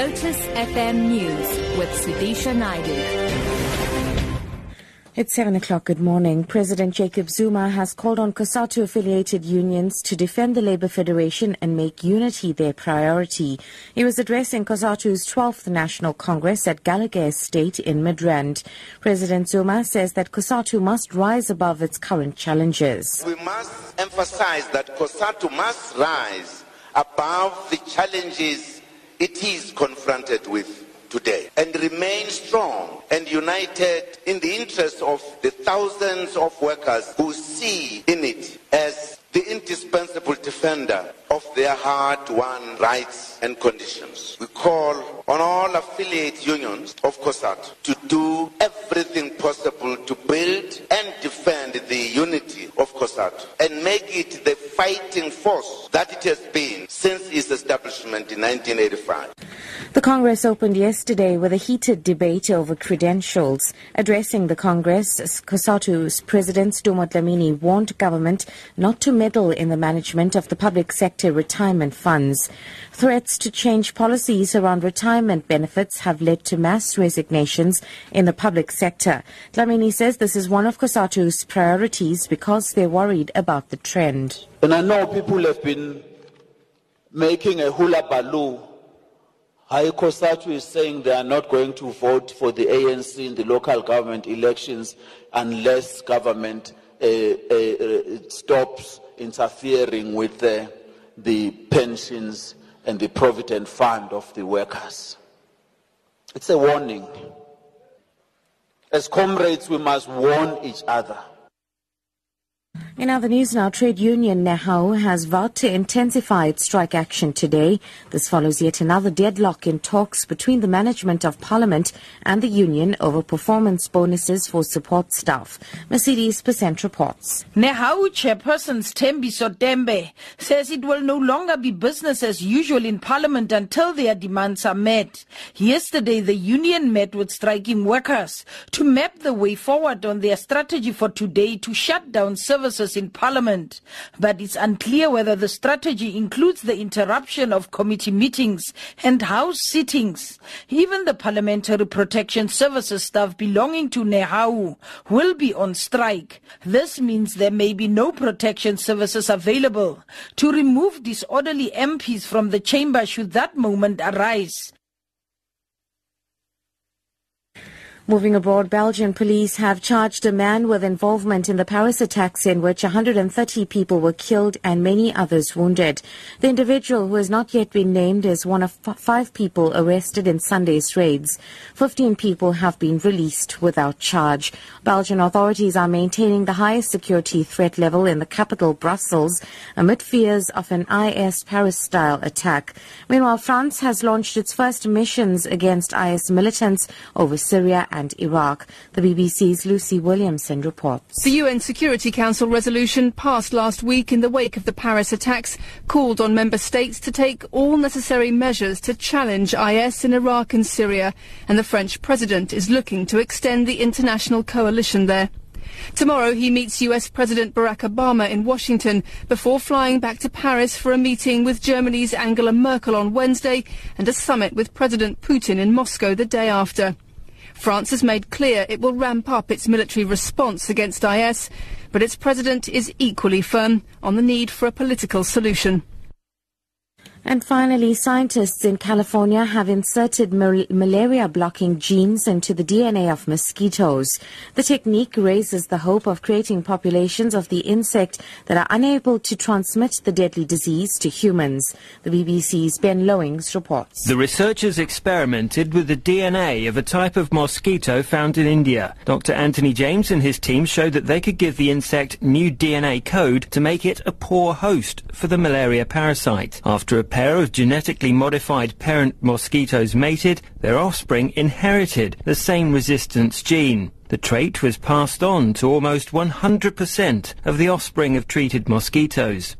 Lotus FM News with Sudisha Naidu. It's 7 o'clock. Good morning. President Jacob Zuma has called on COSATU affiliated unions to defend the Labour Federation and make unity their priority. He was addressing COSATU's 12th National Congress at Gallagher Estate in Midrand. President Zuma says that COSATU must rise above its current challenges. We must emphasize that COSATU must rise above the challenges it is confronted with today and remain strong and united in the interest of the thousands of workers who see in it as the indispensable defender of their hard-won rights and conditions. We call on all affiliate unions of COSATU to do everything possible to build and defend the unity of COSATU and make it the fighting force that it has been establishment in 1985. The Congress opened yesterday with a heated debate over credentials. Addressing the Congress, COSATU's President Dumo Dlamini warned government not to meddle in the management of the public sector retirement funds. Threats to change policies around retirement benefits have led to mass resignations in the public sector. Dlamini says this is one of COSATU's priorities because they're worried about the trend. And I know people have been making a hula baloo High COSATU is saying they are not going to vote for the ANC in the local government elections unless government uh, uh, stops interfering with uh, the pensions and the provident fund of the workers. It's a warning. As comrades, we must warn each other. In other news now, trade union NEHAWU has vowed to intensify its strike action today. This follows yet another deadlock in talks between the management of parliament and the union over performance bonuses for support staff. Mercedes Besent reports. NEHAWU chairperson Thembi Sotembe says it will no longer be business as usual in parliament until their demands are met. Yesterday, the union met with striking workers to map the way forward on their strategy for today to shut down services in Parliament, but it's unclear whether the strategy includes the interruption of committee meetings and House sittings. Even the Parliamentary Protection Services staff belonging to NEHAWU will be on strike. This means there may be no protection services available to remove disorderly MPs from the chamber should that moment arise. Moving abroad, Belgian police have charged a man with involvement in the Paris attacks in which 130 people were killed and many others wounded. The individual, who has not yet been named, is one of five people arrested in Sunday's raids. 15 people have been released without charge. Belgian authorities are maintaining the highest security threat level in the capital, Brussels, amid fears of an IS Paris-style attack. Meanwhile, France has launched its first missions against IS militants over Syria and and Iraq. The BBC's Lucy Williamson reports. The UN Security Council resolution passed last week in the wake of the Paris attacks called on member states to take all necessary measures to challenge IS in Iraq and Syria, and the French president is looking to extend the international coalition there. Tomorrow he meets US President Barack Obama in Washington before flying back to Paris for a meeting with Germany's Angela Merkel on Wednesday and a summit with President Putin in Moscow the day after. France has made clear it will ramp up its military response against IS, but its president is equally firm on the need for a political solution. And finally, scientists in California have inserted mal- malaria blocking genes into the DNA of mosquitoes. The technique raises the hope of creating populations of the insect that are unable to transmit the deadly disease to humans. The BBC's Ben Lowings reports. The researchers experimented with the DNA of a type of mosquito found in India. Dr. Anthony James and his team showed that they could give the insect new DNA code to make it a poor host for the malaria parasite. After a pair of genetically modified parent mosquitoes mated, their offspring inherited the same resistance gene. The trait was passed on to almost 100% of the offspring of treated mosquitoes.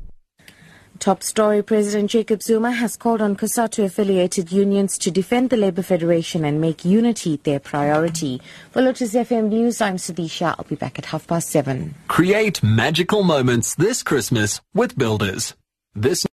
Top story President Jacob Zuma has called on COSATU affiliated unions to defend the Labour Federation and make unity their priority. For Lotus FM News, I'm Sudisha. I'll be back at half past seven. Create magical moments this Christmas with Builders. This